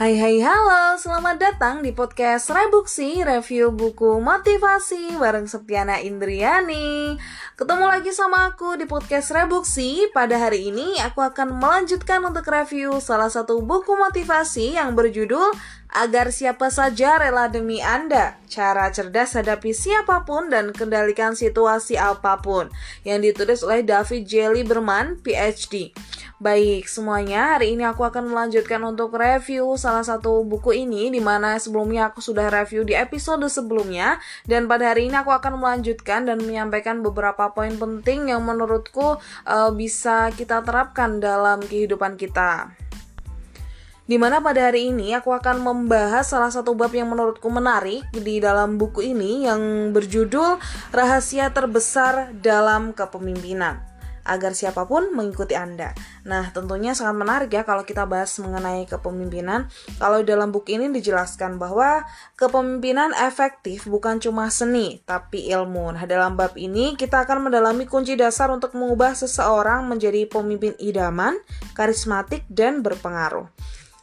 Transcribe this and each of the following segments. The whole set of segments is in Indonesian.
Hai hai halo, selamat datang di podcast Rebuksi Review buku motivasi bareng Septiana Indriani. Ketemu lagi sama aku di podcast Rebuksi. Pada hari ini aku akan melanjutkan untuk review salah satu buku motivasi yang berjudul Agar siapa saja rela demi Anda Cara cerdas hadapi siapa pun dan kendalikan situasi apa pun Yang ditulis oleh David J. Lieberman, PhD Baik, semuanya hari ini aku akan melanjutkan untuk review salah satu buku ini di mana sebelumnya aku sudah review di episode sebelumnya dan pada hari ini aku akan melanjutkan dan menyampaikan beberapa poin penting yang menurutku uh, bisa kita terapkan dalam kehidupan kita. Di mana pada hari ini aku akan membahas salah satu bab yang menurutku menarik di dalam buku ini yang berjudul Rahasia Terbesar dalam Kepemimpinan agar siapa pun mengikuti Anda. Nah, tentunya sangat menarik ya kalau kita bahas mengenai kepemimpinan. Kalau dalam buku ini dijelaskan bahwa kepemimpinan efektif bukan cuma seni, tapi ilmu. Nah, dalam bab ini kita akan mendalami kunci dasar untuk mengubah seseorang menjadi pemimpin idaman, karismatik, dan berpengaruh.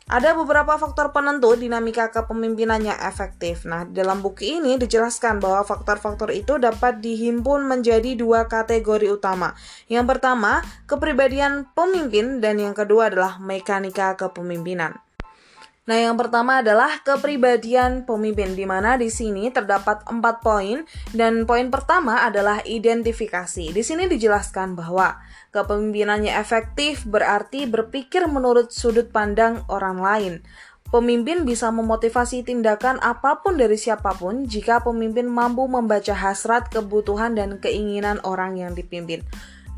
Ada beberapa faktor penentu dinamika kepemimpinannya efektif. Nah, dalam buku ini dijelaskan bahwa faktor-faktor itu dapat dihimpun menjadi dua kategori utama. Yang pertama, kepribadian pemimpin dan yang kedua adalah mekanika kepemimpinan. Nah, yang pertama adalah kepribadian pemimpin, di mana di sini terdapat empat poin, dan poin pertama adalah identifikasi. Di sini dijelaskan bahwa kepemimpinannya efektif berarti berpikir menurut sudut pandang orang lain. Pemimpin bisa memotivasi tindakan apa pun dari siapa pun jika pemimpin mampu membaca hasrat, kebutuhan, dan keinginan orang yang dipimpin.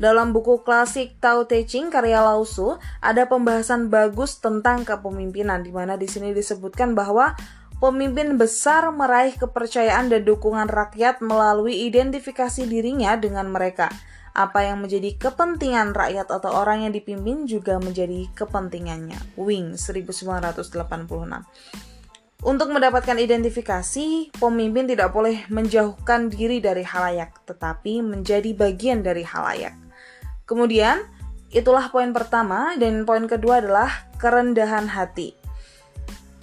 Dalam buku klasik Tao Te Ching karya Lao Tzu ada pembahasan bagus tentang kepemimpinan di mana di sini disebutkan bahwa pemimpin besar meraih kepercayaan dan dukungan rakyat melalui identifikasi dirinya dengan mereka. Apa yang menjadi kepentingan rakyat atau orang yang dipimpin juga menjadi kepentingannya. Wing 1986. Untuk mendapatkan identifikasi, pemimpin tidak boleh menjauhkan diri dari halayak, tetapi menjadi bagian dari halayak. Kemudian, itulah poin pertama dan poin kedua adalah kerendahan hati.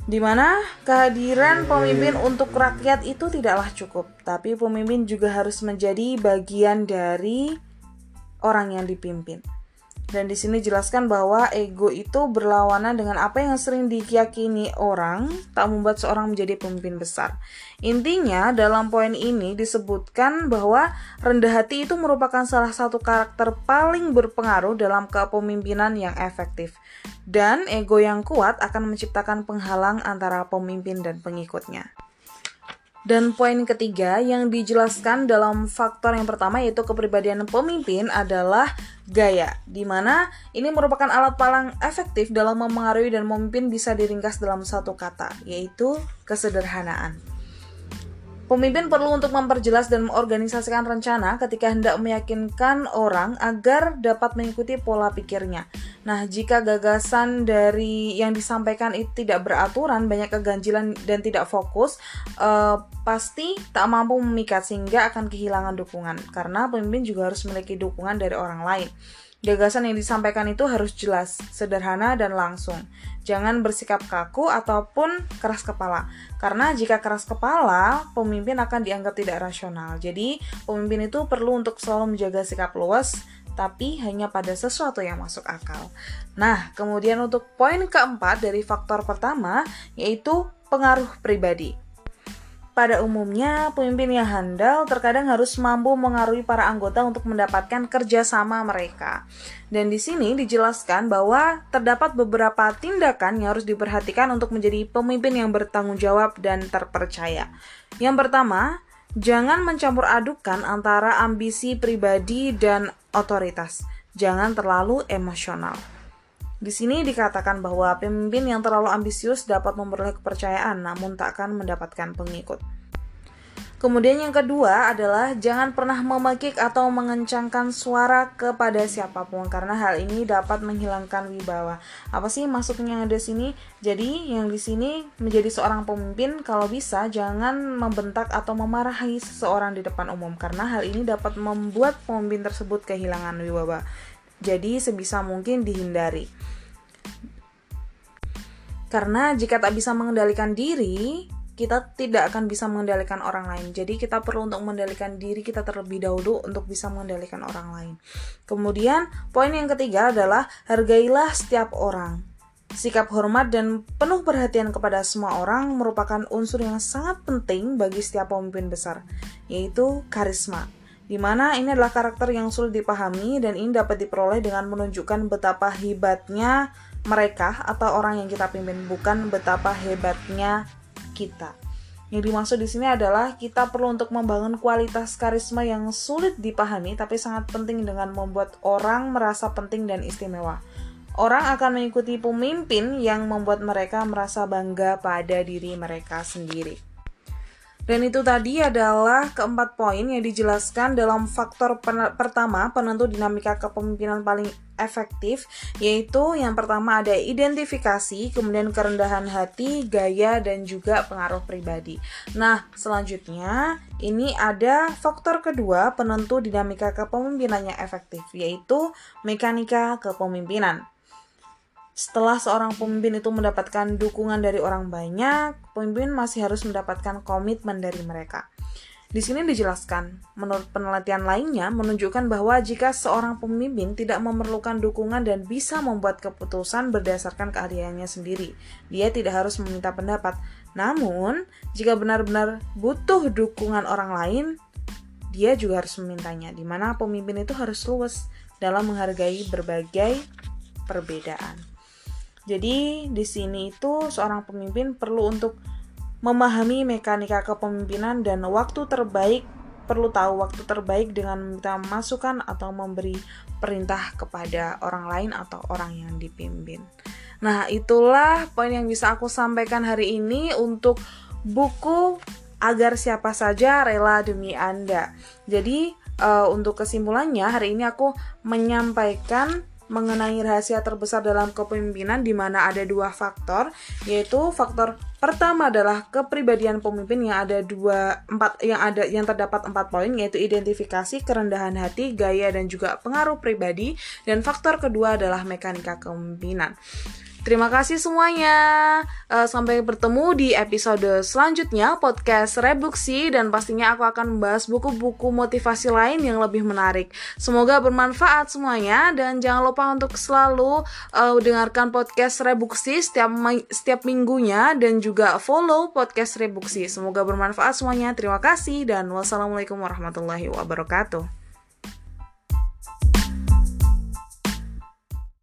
Di mana kehadiran pemimpin untuk rakyat itu tidaklah cukup, tapi pemimpin juga harus menjadi bagian dari orang yang dipimpin. Dan di sini jelaskan bahwa ego itu berlawanan dengan apa yang sering diyakini orang tak membuat seorang menjadi pemimpin besar. Intinya dalam poin ini disebutkan bahwa rendah hati itu merupakan salah satu karakter paling berpengaruh dalam kepemimpinan yang efektif. Dan ego yang kuat akan menciptakan penghalang antara pemimpin dan pengikutnya. Dan poin ketiga yang dijelaskan dalam faktor yang pertama yaitu kepribadian pemimpin adalah gaya, di mana ini merupakan alat paling efektif dalam memengaruhi dan memimpin bisa diringkas dalam satu kata, yaitu kesederhanaan. Pemimpin perlu untuk memperjelas dan mengorganisasikan rencana ketika hendak meyakinkan orang agar dapat mengikuti pola pikirnya. Nah, jika gagasan dari yang disampaikan itu tidak beraturan, banyak keganjilan dan tidak fokus, eh, pasti tak mampu memikat sehingga akan kehilangan dukungan. Karena pemimpin juga harus memiliki dukungan dari orang lain. Gagasan yang disampaikan itu harus jelas, sederhana, dan langsung. Jangan bersikap kaku ataupun keras kepala. Karena jika keras kepala, pemimpin akan dianggap tidak rasional. Jadi, pemimpin itu perlu untuk selalu menjaga sikap luas, tapi hanya pada sesuatu yang masuk akal. Nah, kemudian untuk poin keempat dari faktor pertama, yaitu pengaruh pribadi. Pada umumnya, pemimpin yang handal terkadang harus mampu mengaruhi para anggota untuk mendapatkan kerjasama mereka. Dan di sini dijelaskan bahwa terdapat beberapa tindakan yang harus diperhatikan untuk menjadi pemimpin yang bertanggung jawab dan terpercaya. Yang pertama, jangan mencampur adukan antara ambisi pribadi dan otoritas. Jangan terlalu emosional. Di sini dikatakan bahwa pemimpin yang terlalu ambisius dapat memperoleh kepercayaan namun tak akan mendapatkan pengikut. Kemudian yang kedua adalah jangan pernah memekik atau mengencangkan suara kepada siapa pun karena hal ini dapat menghilangkan wibawa. Apa sih maksudnya yang ada sini? Jadi yang di sini menjadi seorang pemimpin kalau bisa jangan membentak atau memarahi seseorang di depan umum karena hal ini dapat membuat pemimpin tersebut kehilangan wibawa. Jadi sebisa mungkin dihindari. Karena jika tak bisa mengendalikan diri, kita tidak akan bisa mengendalikan orang lain. Jadi kita perlu untuk mengendalikan diri kita terlebih dahulu untuk bisa mengendalikan orang lain. Kemudian, poin yang ketiga adalah hargailah setiap orang. Sikap hormat dan penuh perhatian kepada semua orang merupakan unsur yang sangat penting bagi setiap pemimpin besar, yaitu karisma di mana ini adalah karakter yang sulit dipahami dan ini dapat diperoleh dengan menunjukkan betapa hebatnya mereka atau orang yang kita pimpin, bukan betapa hebatnya kita. Yang dimaksud di sini adalah kita perlu untuk membangun kualitas karisma yang sulit dipahami tapi sangat penting dengan membuat orang merasa penting dan istimewa. Orang akan mengikuti pemimpin yang membuat mereka merasa bangga pada diri mereka sendiri. Dan itu tadi adalah keempat poin yang dijelaskan dalam faktor pen pertama penentu dinamika kepemimpinan paling efektif, yaitu yang pertama ada identifikasi, kemudian kerendahan hati, gaya, dan juga pengaruh pribadi. Nah, selanjutnya ini ada faktor kedua penentu dinamika kepemimpinan yang efektif, yaitu mekanika kepemimpinan. Setelah seorang pemimpin itu mendapatkan dukungan dari orang banyak, pemimpin masih harus mendapatkan komitmen dari mereka. Di sini dijelaskan, menurut penelitian lainnya menunjukkan bahwa jika seorang pemimpin tidak memerlukan dukungan dan bisa membuat keputusan berdasarkan keahliannya sendiri, dia tidak harus meminta pendapat. Namun, jika benar-benar butuh dukungan orang lain, dia juga harus memintanya, di mana pemimpin itu harus luwes dalam menghargai berbagai perbedaan. Jadi di sini itu seorang pemimpin perlu untuk memahami mekanika kepemimpinan dan waktu terbaik perlu tahu waktu terbaik dengan meminta masukan atau memberi perintah kepada orang lain atau orang yang dipimpin. Nah, itulah poin yang bisa aku sampaikan hari ini untuk buku agar siapa saja rela demi Anda. Jadi, uh, untuk kesimpulannya hari ini aku menyampaikan mengenai rahasia terbesar dalam kepemimpinan di mana ada dua faktor yaitu faktor pertama adalah kepribadian pemimpin yang ada dua empat yang ada yang terdapat empat poin yaitu identifikasi kerendahan hati gaya dan juga pengaruh pribadi dan faktor kedua adalah mekanika kepemimpinan Terima kasih semuanya. Uh, sampai bertemu di episode selanjutnya podcast Rebuksi dan pastinya aku akan membahas buku-buku motivasi lain yang lebih menarik. Semoga bermanfaat semuanya dan jangan lupa untuk selalu uh, dengarkan podcast Rebuksi setiap setiap minggunya dan juga follow podcast Rebuksi. Semoga bermanfaat semuanya. Terima kasih dan wassalamualaikum warahmatullahi wabarakatuh.